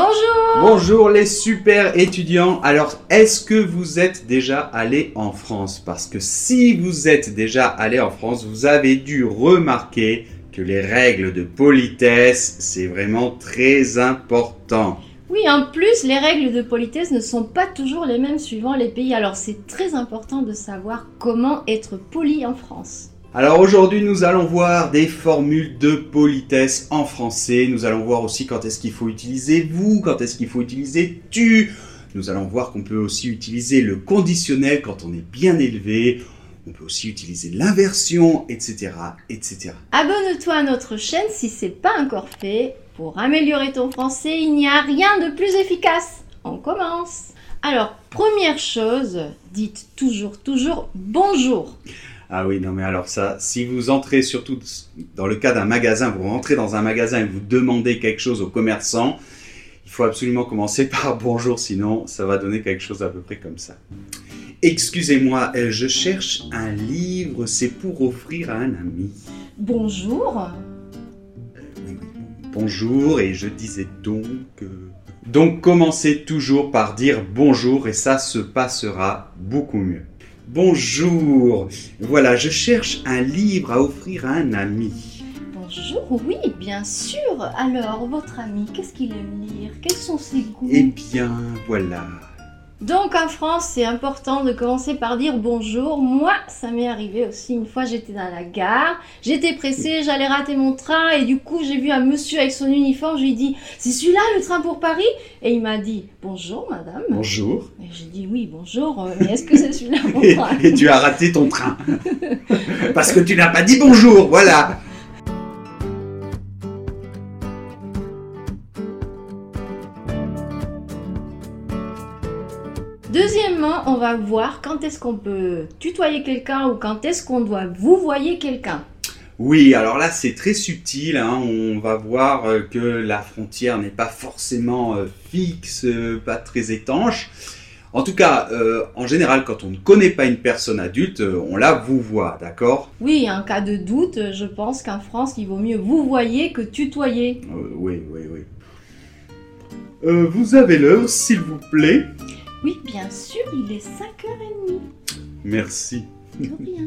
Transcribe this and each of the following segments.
Bonjour Bonjour les super étudiants. Alors, est-ce que vous êtes déjà allé en France? Parce que si vous êtes déjà allé en France, vous avez dû remarquer que les règles de politesse, c'est vraiment très important. Oui, en plus, les règles de politesse ne sont pas toujours les mêmes suivant les pays, alors c'est très important de savoir comment être poli en France. Alors aujourd'hui, nous allons voir des formules de politesse en français. Nous allons voir aussi quand est-ce qu'il faut utiliser vous, quand est-ce qu'il faut utiliser tu. Nous allons voir qu'on peut aussi utiliser le conditionnel quand on est bien élevé. On peut aussi utiliser l'inversion, etc., etc. Abonne-toi à notre chaîne si c'est pas encore fait. Pour améliorer ton français, il n'y a rien de plus efficace. On commence. Alors, première chose, dites toujours, toujours bonjour. Ah oui, non mais alors ça, si vous entrez surtout dans le cas d'un magasin, vous rentrez dans un magasin et vous demandez quelque chose au commerçant, il faut absolument commencer par bonjour, sinon ça va donner quelque chose à peu près comme ça. Excusez-moi, euh, je cherche un livre, c'est pour offrir à un ami. Bonjour. Bonjour, et je disais donc... euh, Donc commencez toujours par dire bonjour et ça se passera beaucoup mieux. Bonjour, voilà, je cherche un livre à offrir à un ami. Bonjour, oui, bien sûr. Alors, votre ami, qu'est-ce qu'il aime lire? Quels sont ses goûts? Eh bien, voilà. Donc en France, c'est important de commencer par dire bonjour. Moi, ça m'est arrivé aussi. Une fois, j'étais dans la gare, j'étais pressée, j'allais rater mon train et du coup, j'ai vu un monsieur avec son uniforme. Je lui ai dit C'est celui-là le train pour Paris? Et il m'a dit Bonjour, madame. Bonjour. Et j'ai dit Oui, bonjour, euh, mais est-ce que c'est celui-là mon Et, train et tu as raté ton train. Parce que tu n'as pas dit bonjour, voilà. Deuxièmement, on va voir quand est-ce qu'on peut tutoyer quelqu'un ou quand est-ce qu'on doit vous voyer quelqu'un. Oui, alors là, c'est très subtil. hein. On va voir euh, que la frontière n'est pas forcément euh, fixe, euh, pas très étanche. En tout cas, euh, en général, quand on ne connaît pas une personne adulte, on la vous voit, d'accord? Oui, en cas de doute, je pense qu'en France, il vaut mieux vous voyer que tutoyer. Euh, Oui, oui, oui. Euh, vous avez l'heure, s'il vous plaît Oui, bien sûr, il est 5h30. Merci. De rien.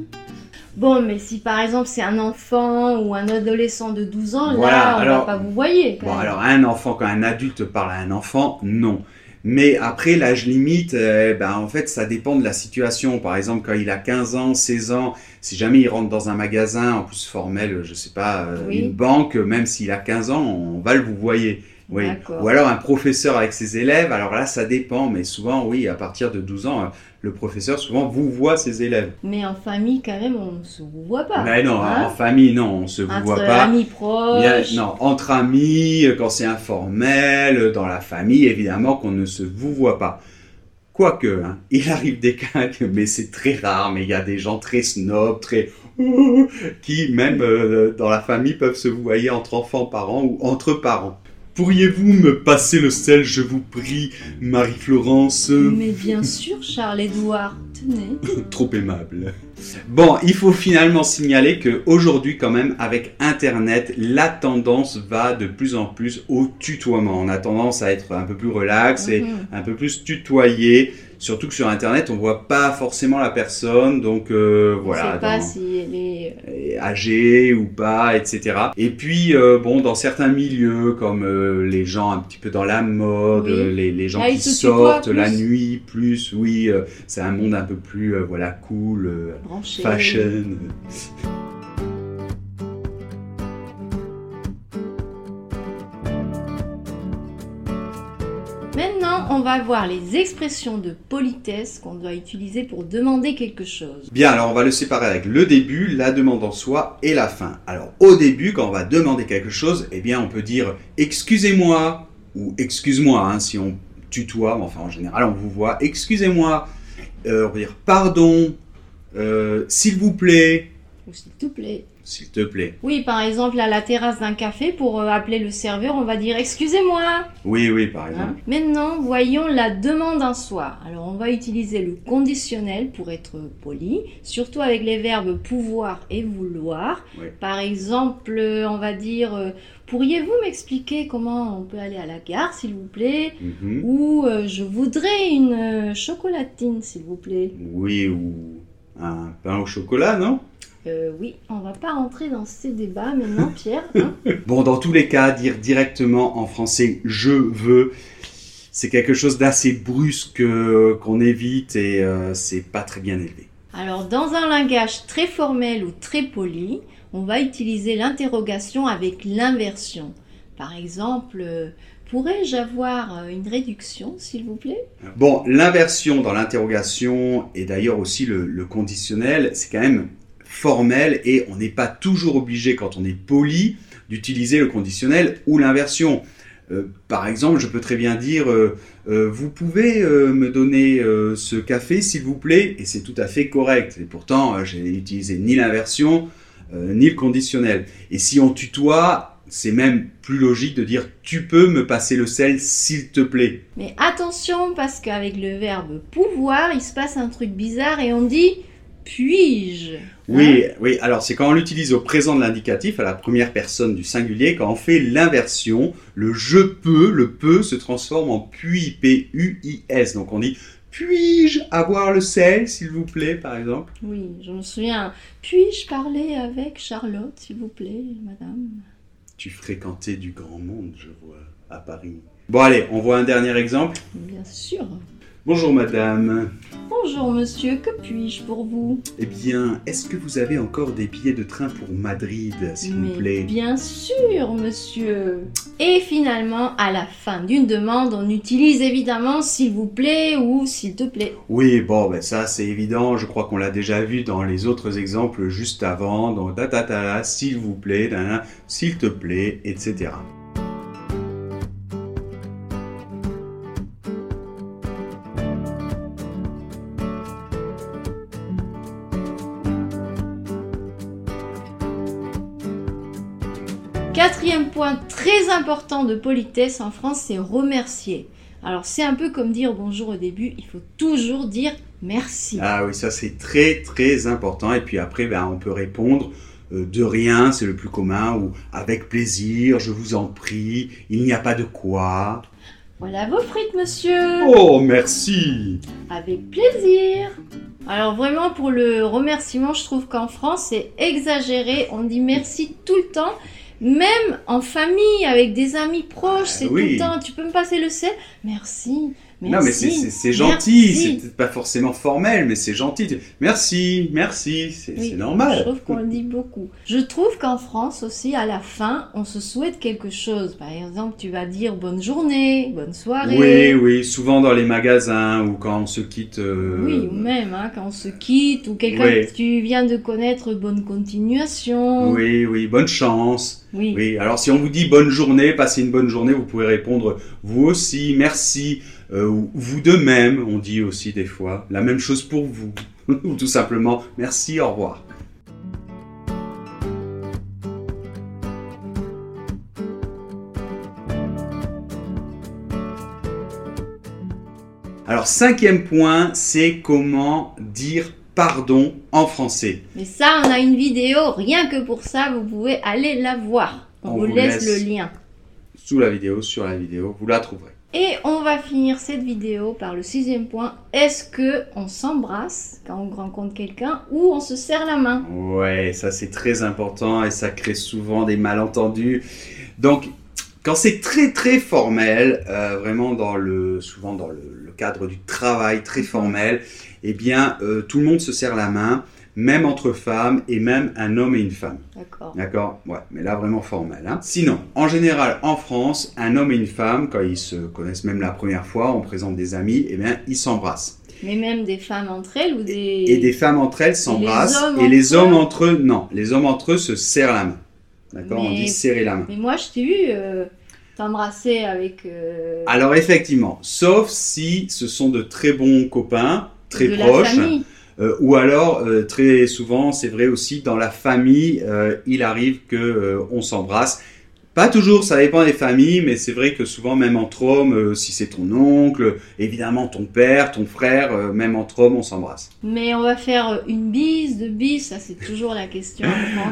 Bon, mais si par exemple c'est un enfant ou un adolescent de 12 ans, Voilà, là, on alors- va pas vous quand Bon, même. alors un enfant, quand un adulte parle à un enfant, non. Mais après, l'âge limite, euh, ben, en fait, ça dépend de la situation. Par exemple, quand il a 15 ans, 16 ans, si jamais il rentre dans un magasin, en plus formel, je sais pas, euh, Oui. une banque, même s'il a 15 ans, on va le vous voyer. Oui. Ou alors un professeur avec ses élèves, alors là, ça dépend. Mais souvent, oui, à partir de 12 ans, le professeur, souvent, vous voit ses élèves. Mais en famille, quand même, on ne se voit pas. Mais non, hein. en famille, non, on se vous Entre voit pas. amis proches. Non, entre amis, quand c'est informel, dans la famille, évidemment qu'on ne se vous voit pas. Quoique, hein, il arrive des cas, mais c'est très rare, mais il y a des gens très snobs, très... qui, même euh, dans la famille, peuvent se vouvoyer entre enfants, parents ou entre parents. Pourriez-vous me passer le sel, je vous prie, Marie-Florence? Mais bien sûr, Charles-Édouard, tenez. Trop aimable. Bon, il faut finalement signaler que aujourd'hui, quand même, avec Internet, la tendance va de plus en plus au tutoiement. On a tendance à être un peu plus relax et Mhm. un peu plus tutoyé. Surtout que sur Internet, on voit pas forcément la personne, donc euh, On voilà. sait pas dans- si elle est... euh, âgé ou pas, etc. Et puis, euh, bon, dans certains milieux, comme euh, les gens un petit peu dans la mode, Oui. les, les gens Là, qui sortent la nuit, plus, oui, c'est un monde un peu plus, voilà, cool, fashion. Maintenant, on va voir les expressions de politesse qu'on doit utiliser pour demander quelque chose. Bien, alors on va le séparer avec le début, la demande en soi et la fin. Alors au début, quand on va demander quelque chose, eh bien on peut dire excusez-moi ou excuse-moi hein, si on tutoie, mais enfin en général on vous voit, excusez-moi, Euh, on peut dire pardon, euh, s'il vous plaît, Ou s'il te plaît. S'il te plaît. Oui, par exemple, à la terrasse d'un café, pour euh, appeler le serveur, on va dire excusez-moi. Oui, oui, par Hein exemple. Maintenant, voyons la demande en soi. Alors, on va utiliser le conditionnel pour être poli, surtout avec les verbes pouvoir et vouloir. Oui. Par exemple, euh, on va dire euh, pourriez-vous m'expliquer comment on peut aller à la gare, s'il vous plaît? Mhm. Ou euh, je voudrais une chocolatine, s'il vous plaît. Oui, ou un pain au chocolat, non? Euh, oui, on va pas rentrer dans ces débats maintenant, Pierre. hein. Bon, dans tous les cas, dire directement en français je veux, c'est quelque chose d'assez brusque euh, qu'on évite et euh, c'est pas très bien élevé. Alors, dans un langage très formel ou très poli, on va utiliser l'interrogation avec l'inversion. Par exemple, euh, pourrais-je avoir une réduction, s'il vous plaît? Bon, l'inversion dans l'interrogation et d'ailleurs aussi le, le conditionnel, c'est quand même formel et on n'est pas toujours obligé quand on est poli d'utiliser le conditionnel ou l'inversion. Euh, par exemple, je peux très bien dire euh, euh, vous pouvez me donner ce café s'il vous plaît et c'est tout à fait correct. Et pourtant, j'ai utilisé ni l'inversion ni le conditionnel. Et si on tutoie, c'est même plus logique de dire tu peux me passer le sel s'il te plaît. Mais attention, parce qu'avec le verbe pouvoir, il se passe un truc bizarre et on dit puis-je Oui, Hein oui. Alors c'est quand on l'utilise au présent de l'indicatif, à la première personne du singulier, quand on fait l'inversion, le je peux, le peut se transforme en puis, P-U-I-S. Donc on dit puis-je avoir le sel, s'il vous plaît, par exemple? Oui, je me souviens. Puis-je parler avec Charlotte, s'il vous plaît, madame? Tu fréquentais du grand monde, je vois, à Paris. Bon allez, on voit un dernier exemple. Bien sûr. Bonjour madame. Bonjour monsieur, que puis-je pour vous? Eh bien, est-ce que vous avez encore des billets de train pour Madrid, s'il vous plaît? bien sûr, monsieur. Et finalement, à la fin d'une demande, on utilise évidemment s'il vous plaît ou s'il te plaît. Oui, bon, ben ça c'est évident, je crois qu'on l'a déjà vu dans les autres exemples juste avant, donc ta ta ta, s'il vous plaît, s'il te plaît, etc. important de politesse en France, c'est remercier. Alors c'est un peu comme dire bonjour au début, il faut toujours dire merci. Ah oui, ça c'est très très important, et puis après, ben, on peut répondre euh, de rien, c'est le plus commun, ou avec plaisir, je vous en prie, il n'y a pas de quoi. Voilà vos frites, monsieur. Oh, merci Avec plaisir. Alors vraiment pour le remerciement, je trouve qu'en France c'est exagéré. On dit merci tout le temps. Même en famille, avec des amis proches, c'est tout oui. le temps. Tu peux me passer le sel Merci. Merci. Non, mais c'est- gentil, c'est peut-être pas forcément formel, mais c'est gentil. Merci, merci, c'est Oui, normal. Je trouve qu'on le dit beaucoup. Je trouve qu'en France aussi, à la fin, on se souhaite quelque chose. Par exemple, tu vas dire bonne journée, bonne soirée. Oui, oui, souvent dans les magasins ou quand on se quitte. euh, Oui, ou même hein, quand on se quitte ou quelqu'un Oui. que tu viens de connaître, bonne continuation. Oui, oui, bonne chance. Oui. Oui, alors si on vous dit bonne journée, passez une bonne journée, vous pouvez répondre vous aussi, merci, vous de même, on dit aussi des fois. La même chose pour vous. ou tout simplement merci, au revoir. Alors, cinquième point, c'est comment dire pardon en français. Mais ça, on a une vidéo, rien que pour ça, vous pouvez aller la voir. On, On vous laisse. le lien. Sous la vidéo, sur la vidéo, vous la trouverez. Et on va finir cette vidéo par le sixième point. Est-ce que on s'embrasse quand on rencontre quelqu'un ou on se serre la main? Ouais, ça c'est très important et ça crée souvent des malentendus. Donc, quand c'est très très formel, euh, vraiment souvent dans le, le cadre du travail très formel, eh bien, euh, tout le monde se serre la main, même entre femmes et même un homme et une femme. D'accord. D'accord? Ouais, mais là vraiment formel. Hein. Sinon, en général, en France, un homme et une femme, quand ils se connaissent même la première fois, on présente des amis, eh bien, ils s'embrassent. Mais même des femmes entre elles ou des... Et des femmes entre elles s'embrassent. Et les hommes entre eux, non. Les hommes entre eux se serrent la main. D'accord? On dit serrer la main. Mais moi, je t'ai vu euh, t'embrasser avec... euh, Alors effectivement, sauf si ce sont de très bons copains, très de proches. la famille. Euh, ou alors, euh, très souvent, c'est vrai aussi, dans la famille, euh, il arrive que on s'embrasse. Pas toujours, ça dépend des familles, mais c'est vrai que souvent, même entre hommes, euh, si c'est ton oncle, évidemment ton père, ton frère, euh, même entre hommes, on s'embrasse. Mais on va faire une bise, deux bises, ça c'est toujours la question.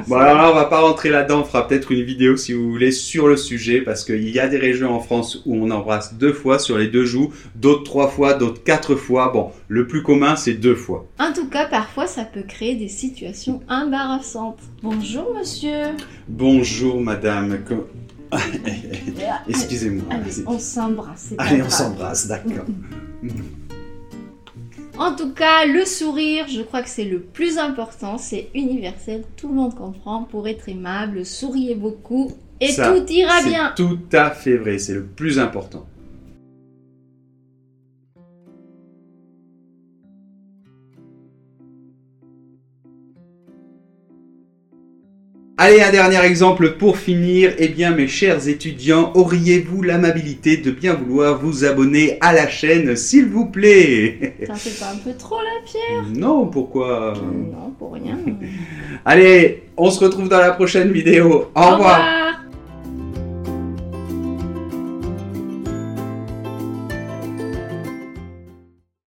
Bon, alors là, on va pas rentrer là-dedans, on fera peut-être une vidéo si vous voulez sur le sujet, parce qu'il y a des régions en France où on embrasse deux fois sur les deux joues, d'autres trois fois, d'autres quatre fois. Bon, le plus commun, c'est deux fois. En tout cas, parfois ça peut créer des situations embarrassantes. Bonjour monsieur. Bonjour madame. Excusez-moi. Allez, on s'embrasse. Allez, on s'embrasse, d'accord. En tout cas, le sourire, je crois que c'est le plus important, c'est universel, tout le monde comprend. Pour être aimable, souriez beaucoup et Ça, tout ira bien. tout à fait vrai, c'est le plus important. Allez, un dernier exemple pour finir. Eh bien, mes chers étudiants, auriez-vous l'amabilité de bien vouloir vous abonner à la chaîne, s'il vous plaît? Ça fait pas un peu trop la pierre? Non, pourquoi? Non, pour rien. Allez, on se retrouve dans la prochaine vidéo. Au revoir.